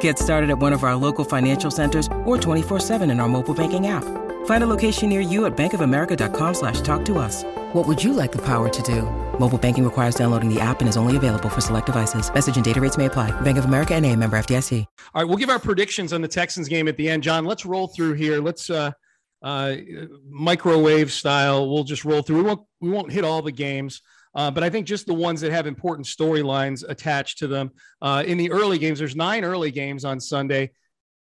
Get started at one of our local financial centers or 24-7 in our mobile banking app. Find a location near you at bankofamerica.com slash talk to us. What would you like the power to do? Mobile banking requires downloading the app and is only available for select devices. Message and data rates may apply. Bank of America and a member FDIC. All right, we'll give our predictions on the Texans game at the end. John, let's roll through here. Let's uh, uh, microwave style. We'll just roll through. We won't, we won't hit all the games. Uh, but I think just the ones that have important storylines attached to them. Uh, in the early games, there's nine early games on Sunday.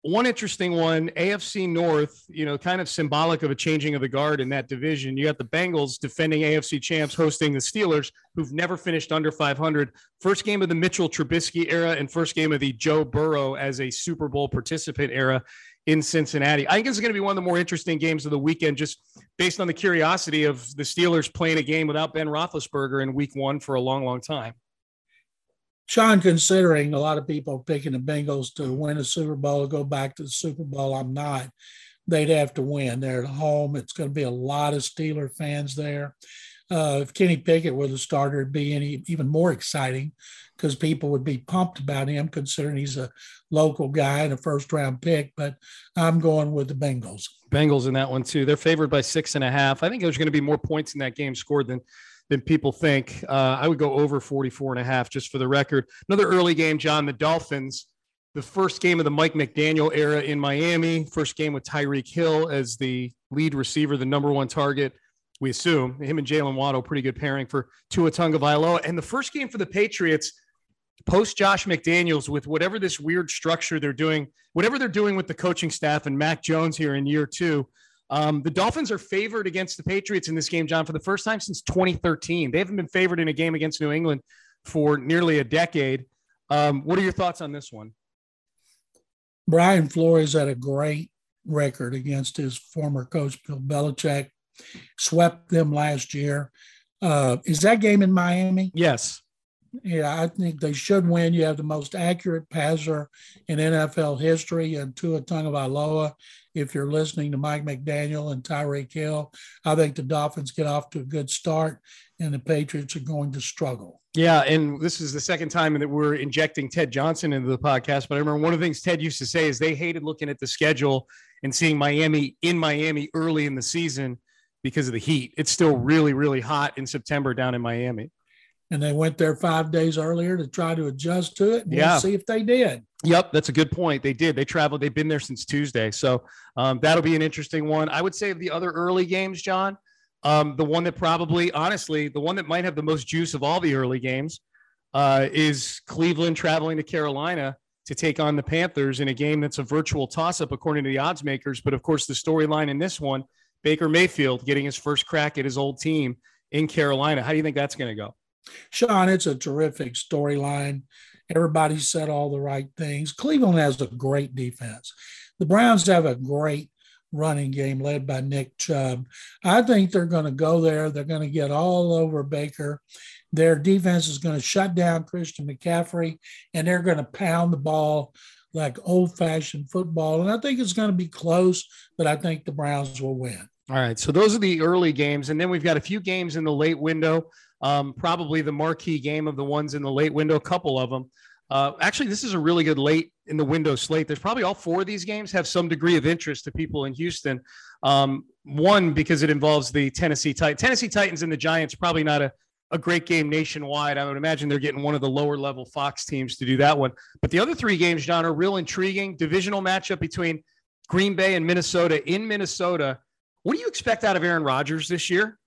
One interesting one, AFC North, you know, kind of symbolic of a changing of the guard in that division. You got the Bengals defending AFC champs hosting the Steelers, who've never finished under 500. First game of the Mitchell Trubisky era and first game of the Joe Burrow as a Super Bowl participant era in Cincinnati. I think it's going to be one of the more interesting games of the weekend, just based on the curiosity of the Steelers playing a game without Ben Roethlisberger in Week One for a long, long time. Sean, considering a lot of people picking the Bengals to win a Super Bowl go back to the Super Bowl, I'm not. They'd have to win. They're at home. It's going to be a lot of Steeler fans there. Uh, if Kenny Pickett were the starter, it'd be any, even more exciting because people would be pumped about him, considering he's a local guy and a first round pick. But I'm going with the Bengals. Bengals in that one too. They're favored by six and a half. I think there's going to be more points in that game scored than than people think. Uh, I would go over 44 and a half just for the record. Another early game, John. The Dolphins. The first game of the Mike McDaniel era in Miami. First game with Tyreek Hill as the lead receiver, the number one target we assume him and Jalen Waddle, pretty good pairing for Tua Tagovailoa. And the first game for the Patriots, post Josh McDaniels, with whatever this weird structure they're doing, whatever they're doing with the coaching staff and Mac Jones here in year two. Um, the Dolphins are favored against the Patriots in this game, John, for the first time since 2013. They haven't been favored in a game against New England for nearly a decade. Um, what are your thoughts on this one? Brian Flores had a great record against his former coach, Bill Belichick swept them last year. Uh, is that game in Miami? Yes. Yeah, I think they should win. You have the most accurate passer in NFL history and Tua Tagovailoa. If you're listening to Mike McDaniel and Tyreek Hill, I think the Dolphins get off to a good start and the Patriots are going to struggle. Yeah, and this is the second time that we're injecting Ted Johnson into the podcast. But I remember one of the things Ted used to say is they hated looking at the schedule and seeing Miami in Miami early in the season because of the heat. It's still really, really hot in September down in Miami. And they went there five days earlier to try to adjust to it. yeah. We'll see if they did. Yep, that's a good point. They did. They traveled. They've been there since Tuesday. So um, that'll be an interesting one. I would say of the other early games, John, um, the one that probably, honestly, the one that might have the most juice of all the early games uh, is Cleveland traveling to Carolina to take on the Panthers in a game that's a virtual toss up, according to the odds makers. But of course, the storyline in this one Baker Mayfield getting his first crack at his old team in Carolina. How do you think that's going to go? Sean, it's a terrific storyline. Everybody said all the right things. Cleveland has a great defense. The Browns have a great running game led by Nick Chubb. I think they're going to go there. They're going to get all over Baker. Their defense is going to shut down Christian McCaffrey, and they're going to pound the ball like old fashioned football. And I think it's going to be close, but I think the Browns will win. All right. So those are the early games. And then we've got a few games in the late window. Um, probably the marquee game of the ones in the late window, a couple of them. Uh, actually, this is a really good late in the window slate. There's probably all four of these games have some degree of interest to people in Houston. Um, one, because it involves the Tennessee Titans. Tennessee Titans and the Giants, probably not a, a great game nationwide. I would imagine they're getting one of the lower level Fox teams to do that one. But the other three games, John, are real intriguing. Divisional matchup between Green Bay and Minnesota in Minnesota. What do you expect out of Aaron Rodgers this year?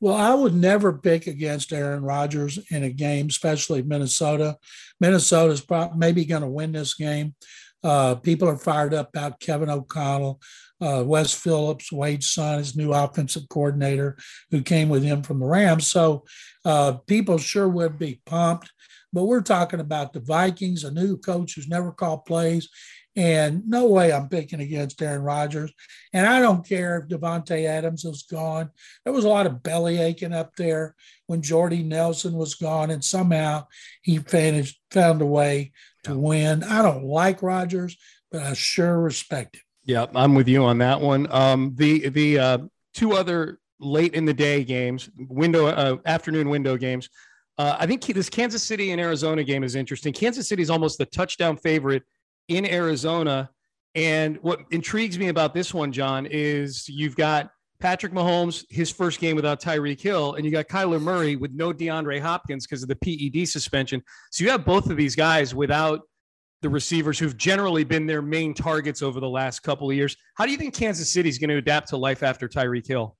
Well, I would never pick against Aaron Rodgers in a game, especially Minnesota. Minnesota's probably maybe going to win this game. Uh, people are fired up about Kevin O'Connell, uh, Wes Phillips, Wade's son, his new offensive coordinator, who came with him from the Rams. So uh, people sure would be pumped. But we're talking about the Vikings, a new coach who's never called plays. And no way I'm picking against Aaron Rodgers. And I don't care if Davante Adams is gone. There was a lot of belly aching up there when Jordy Nelson was gone, and somehow he finished, found a way to win. I don't like Rodgers, but I sure respect him. Yeah, I'm with you on that one. Um, the the uh, two other late in the day games, window uh, afternoon window games. Uh, I think this Kansas City and Arizona game is interesting. Kansas City is almost the touchdown favorite in Arizona, and what intrigues me about this one, John, is you've got Patrick Mahomes, his first game without Tyreek Hill, and you got Kyler Murray with no DeAndre Hopkins because of the PED suspension. So you have both of these guys without the receivers who've generally been their main targets over the last couple of years. How do you think Kansas City is going to adapt to life after Tyreek Hill?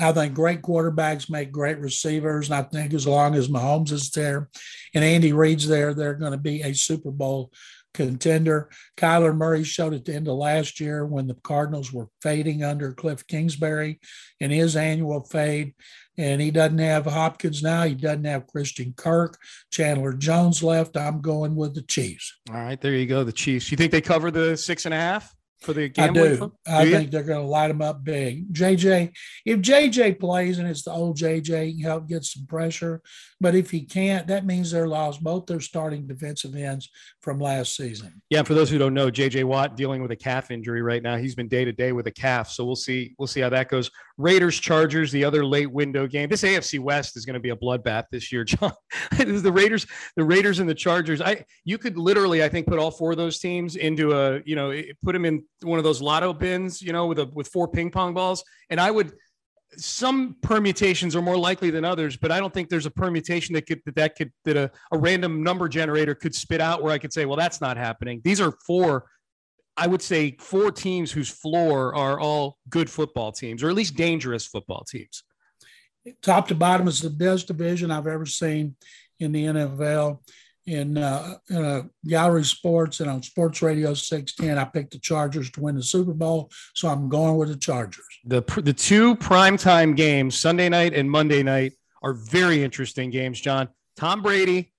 I think great quarterbacks make great receivers. And I think as long as Mahomes is there and Andy Reid's there, they're going to be a Super Bowl contender. Kyler Murray showed at the end of last year when the Cardinals were fading under Cliff Kingsbury in his annual fade. And he doesn't have Hopkins now. He doesn't have Christian Kirk. Chandler Jones left. I'm going with the Chiefs. All right, there you go. The Chiefs. You think they cover the six and a half? For the gambling? I do. I think they're going to light them up big. JJ, if JJ plays and it's the old JJ, you help get some pressure. But if he can't, that means they're lost both their starting defensive ends from last season. Yeah, for those who don't know, JJ Watt dealing with a calf injury right now. He's been day to day with a calf, so we'll see. We'll see how that goes. Raiders Chargers, the other late window game. This AFC West is going to be a bloodbath this year, John. the Raiders, the Raiders and the Chargers. I you could literally, I think, put all four of those teams into a you know put them in one of those lotto bins, you know, with a with four ping pong balls, and I would some permutations are more likely than others, but I don't think there's a permutation that could that, that could that a, a random number generator could spit out where I could say, well, that's not happening. These are four, I would say four teams whose floor are all good football teams, or at least dangerous football teams. Top to bottom is the best division I've ever seen in the NFL in, uh, in uh, Gallery Sports and on Sports Radio 610. I picked the Chargers to win the Super Bowl, so I'm going with the Chargers. The, the two primetime games, Sunday night and Monday night, are very interesting games, John. Tom Brady,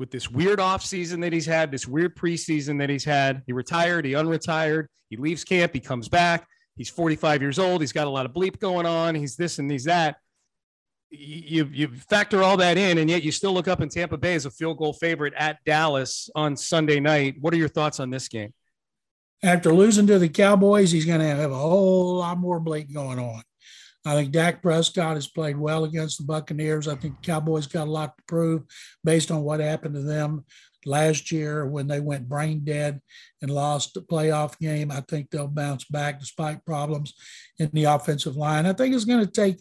with this weird offseason that he's had, this weird preseason that he's had, he retired, he unretired, he leaves camp, he comes back. He's 45 years old. He's got a lot of bleep going on. He's this and he's that you you factor all that in, and yet you still look up in Tampa Bay as a field goal favorite at Dallas on Sunday night. What are your thoughts on this game? After losing to the Cowboys, he's going to have a whole lot more bleep going on. I think Dak Prescott has played well against the Buccaneers. I think Cowboys got a lot to prove based on what happened to them last year when they went brain dead and lost the playoff game. I think they'll bounce back despite problems in the offensive line. I think it's going to take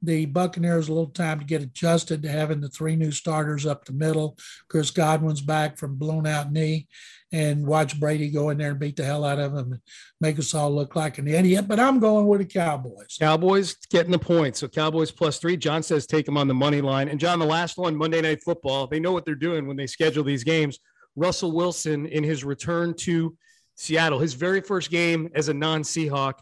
the Buccaneers a little time to get adjusted to having the three new starters up the middle. Chris Godwin's back from blown out knee, and watch Brady go in there and beat the hell out of him and make us all look like an idiot. But I'm going with the Cowboys. Cowboys getting the point. So Cowboys plus three. John says take them on the money line. And John, the last one, Monday Night Football. They know what they're doing when they schedule these games. Russell Wilson in his return to Seattle, his very first game as a non-Seahawk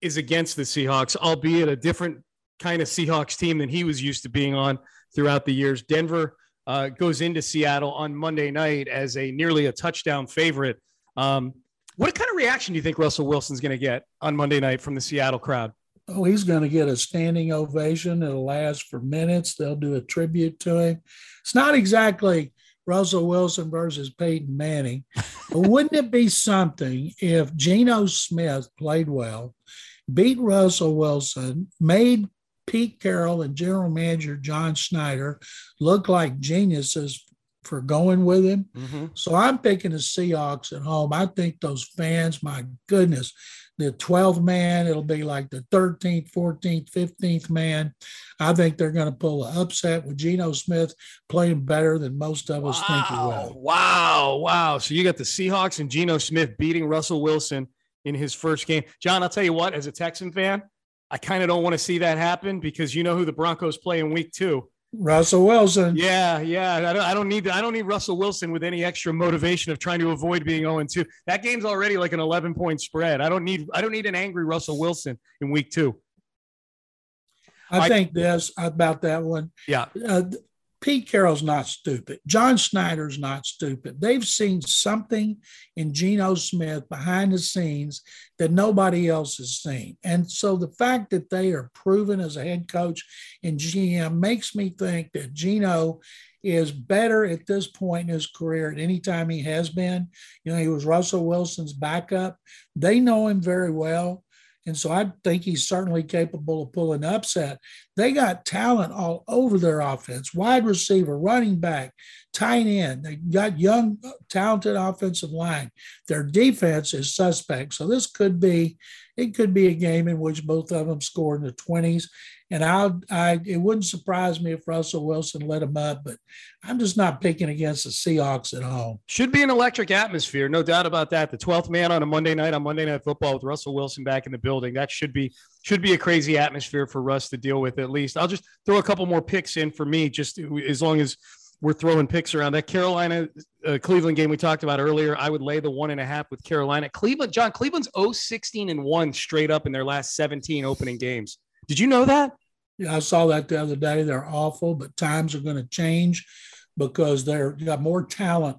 is against the Seahawks, albeit a different kind of Seahawks team than he was used to being on throughout the years. Denver uh, goes into Seattle on Monday night as a nearly a touchdown favorite. Um, what kind of reaction do you think Russell Wilson's going to get on Monday night from the Seattle crowd? Oh, he's going to get a standing ovation. It'll last for minutes. They'll do a tribute to him. It's not exactly Russell Wilson versus Peyton Manning, but wouldn't it be something if Geno Smith played well, beat Russell Wilson, made Pete Carroll and general manager John Schneider look like geniuses for going with him. Mm-hmm. So I'm picking the Seahawks at home. I think those fans, my goodness, the 12th man, it'll be like the 13th, 14th, 15th man. I think they're going to pull an upset with Geno Smith playing better than most of us wow. think he will. Wow. Wow. So you got the Seahawks and Geno Smith beating Russell Wilson in his first game. John, I'll tell you what, as a Texan fan, I kind of don't want to see that happen because you know who the Broncos play in week two. Russell Wilson. Yeah, yeah. I don't, I don't need I don't need Russell Wilson with any extra motivation of trying to avoid being 0 2. That game's already like an 11 point spread. I don't need I don't need an angry Russell Wilson in week two. I, I think this about that one. Yeah. Uh, Pete Carroll's not stupid. John Schneider's not stupid. They've seen something in Geno Smith behind the scenes that nobody else has seen. And so the fact that they are proven as a head coach in GM makes me think that Geno is better at this point in his career at any time he has been. You know, he was Russell Wilson's backup. They know him very well. And so I think he's certainly capable of pulling upset. They got talent all over their offense wide receiver, running back, tight end. They got young, uh, talented offensive line. Their defense is suspect. So this could be, it could be a game in which both of them score in the 20s. And I, I, it wouldn't surprise me if Russell Wilson let him up, but I'm just not picking against the Seahawks at home. Should be an electric atmosphere, no doubt about that. The 12th man on a Monday night on Monday Night Football with Russell Wilson back in the building. That should be should be a crazy atmosphere for Russ to deal with. At least I'll just throw a couple more picks in for me, just as long as we're throwing picks around that Carolina uh, Cleveland game we talked about earlier. I would lay the one and a half with Carolina. Cleveland, John, Cleveland's 0 16 and 1 straight up in their last 17 opening games. Did you know that? Yeah, I saw that the other day. They're awful, but times are going to change because they're got more talent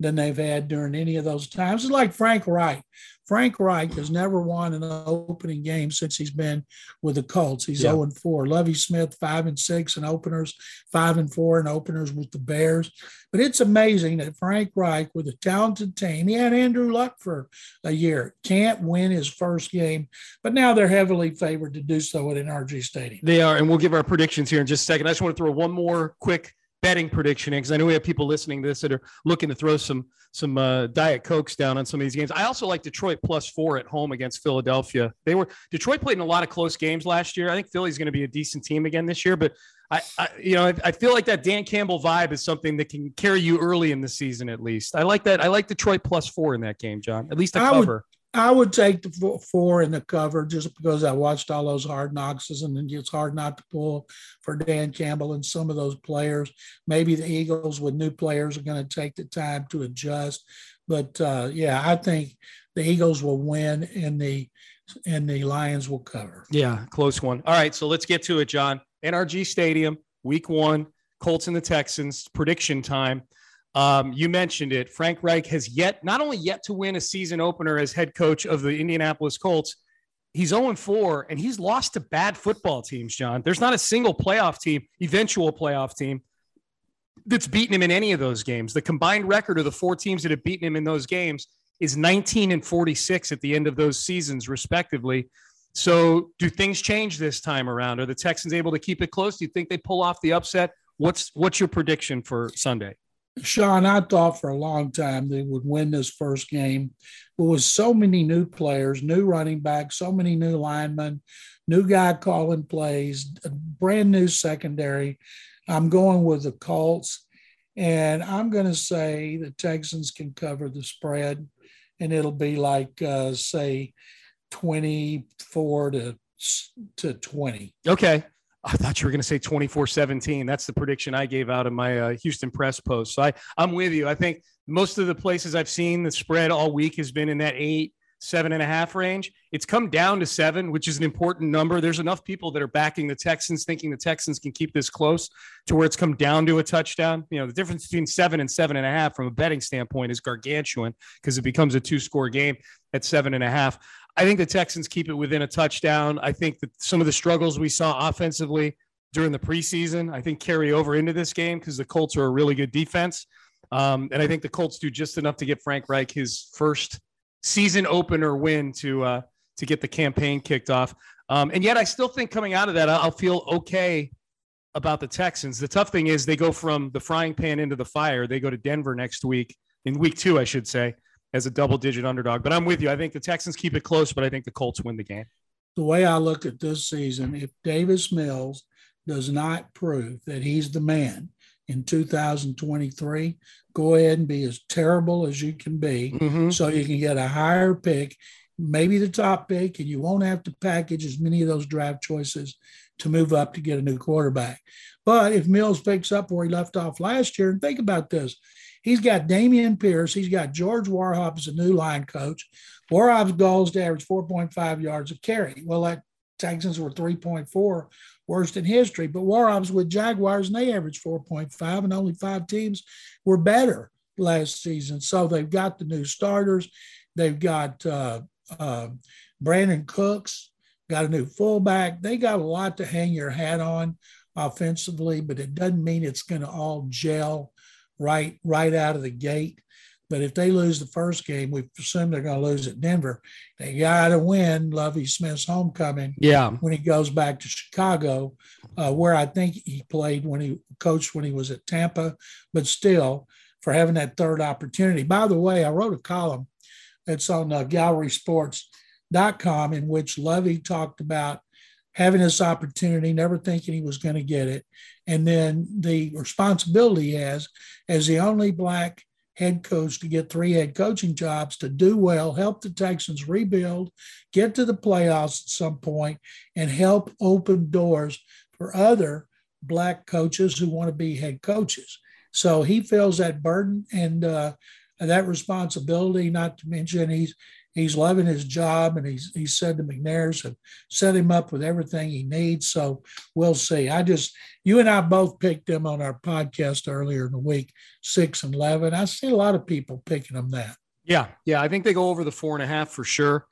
than they've had during any of those times. It's like Frank Reich. Frank Reich has never won an opening game since he's been with the Colts. He's yeah. 0 and 4. Lovie Smith, 5 and 6 in openers, 5 and 4 in openers with the Bears. But it's amazing that Frank Reich, with a talented team, he had Andrew Luck for a year, can't win his first game. But now they're heavily favored to do so at NRG Stadium. They are. And we'll give our predictions here in just a second. I just want to throw one more quick betting prediction because I know we have people listening to this that are looking to throw some some uh, diet cokes down on some of these games. I also like Detroit plus four at home against Philadelphia. They were Detroit played in a lot of close games last year. I think Philly's going to be a decent team again this year, but I, I you know I, I, feel like that Dan Campbell vibe is something that can carry you early in the season at least. I like that. I like Detroit plus four in that game, John. At least a I cover. Would, I would take the four in the cover just because I watched all those hard knocks and it's hard not to pull for Dan Campbell and some of those players. Maybe the Eagles with new players are going to take the time to adjust. But uh, yeah, I think the Eagles will win and the and the Lions will cover. Yeah, close one. All right, so let's get to it, John. NRG Stadium, week one, Colts and the Texans, prediction time. Um, you mentioned it. Frank Reich has yet, not only yet to win a season opener as head coach of the Indianapolis Colts, he's 0 4 and he's lost to bad football teams, John. There's not a single playoff team, eventual playoff team, that's beaten him in any of those games. The combined record of the four teams that have beaten him in those games is 19 and 46 at the end of those seasons, respectively. So, do things change this time around? Are the Texans able to keep it close? Do you think they pull off the upset? What's what's your prediction for Sunday? Sean, I thought for a long time they would win this first game. But with so many new players, new running backs, so many new linemen, new guy calling plays, brand new secondary, I'm going with the Colts. And I'm going to say the Texans can cover the spread, and it'll be like, uh, say, 24 to, to 20. Okay. I thought you were going to say 24 17. That's the prediction I gave out in my uh, Houston press post. So I, I'm with you. I think most of the places I've seen the spread all week has been in that eight, seven and a half range. It's come down to seven, which is an important number. There's enough people that are backing the Texans, thinking the Texans can keep this close to where it's come down to a touchdown. You know, the difference between seven and seven and a half from a betting standpoint is gargantuan because it becomes a two score game at seven and a half. I think the Texans keep it within a touchdown. I think that some of the struggles we saw offensively during the preseason, I think carry over into this game because the Colts are a really good defense. Um, and I think the Colts do just enough to get Frank Reich his first season opener win to uh, to get the campaign kicked off. Um, and yet, I still think coming out of that, I'll feel okay about the Texans. The tough thing is they go from the frying pan into the fire. They go to Denver next week in week two, I should say as a double digit underdog. But I'm with you. I think the Texans keep it close, but I think the Colts win the game. The way I look at this season, if Davis Mills does not prove that he's the man in 2023, go ahead and be as terrible as you can be mm-hmm. so you can get a higher pick maybe the top pick, and you won't have to package as many of those draft choices to move up to get a new quarterback. But if Mills picks up where he left off last year, and think about this, he's got Dameon Pierce, he's got George Warhop as a new line coach. Warhop's goal is to average 4.5 yards a carry. Well, that Texans were 3.4, worst in history. But War Warhop's with Jaguars, and they averaged 4.5, and only five teams were better last season. So they've got the new starters. They've got uh, uh, Brandin Cooks, got a new fullback. They got a lot to hang your hat on offensively, but it doesn't mean it's going to all gel right right out of the gate. But if they lose the first game, we assume they're going to lose at Denver. They got to win Lovie Smith's homecoming. Yeah, when he goes back to Chicago, uh, where I think he played when he coached when he was at Tampa, but still for having that third opportunity. By the way, I wrote a column that's on uh, GallerySports.com in which Lovie talked about having this opportunity, never thinking he was going to get it, and then the responsibility he has as the only black head coach to get three head coaching jobs to do well, help the Texans rebuild, get to the playoffs at some point, and help open doors for other black coaches who want to be head coaches. So he feels that burden and uh, that responsibility. Not to mention he's he's loving his job, and he's he said the McNairs have set him up with everything he needs. So we'll see. I just you and I both picked them on our podcast earlier in the week, six and eleven. I see a lot of people picking them that. Yeah, yeah, I think they go over the four and a half for sure.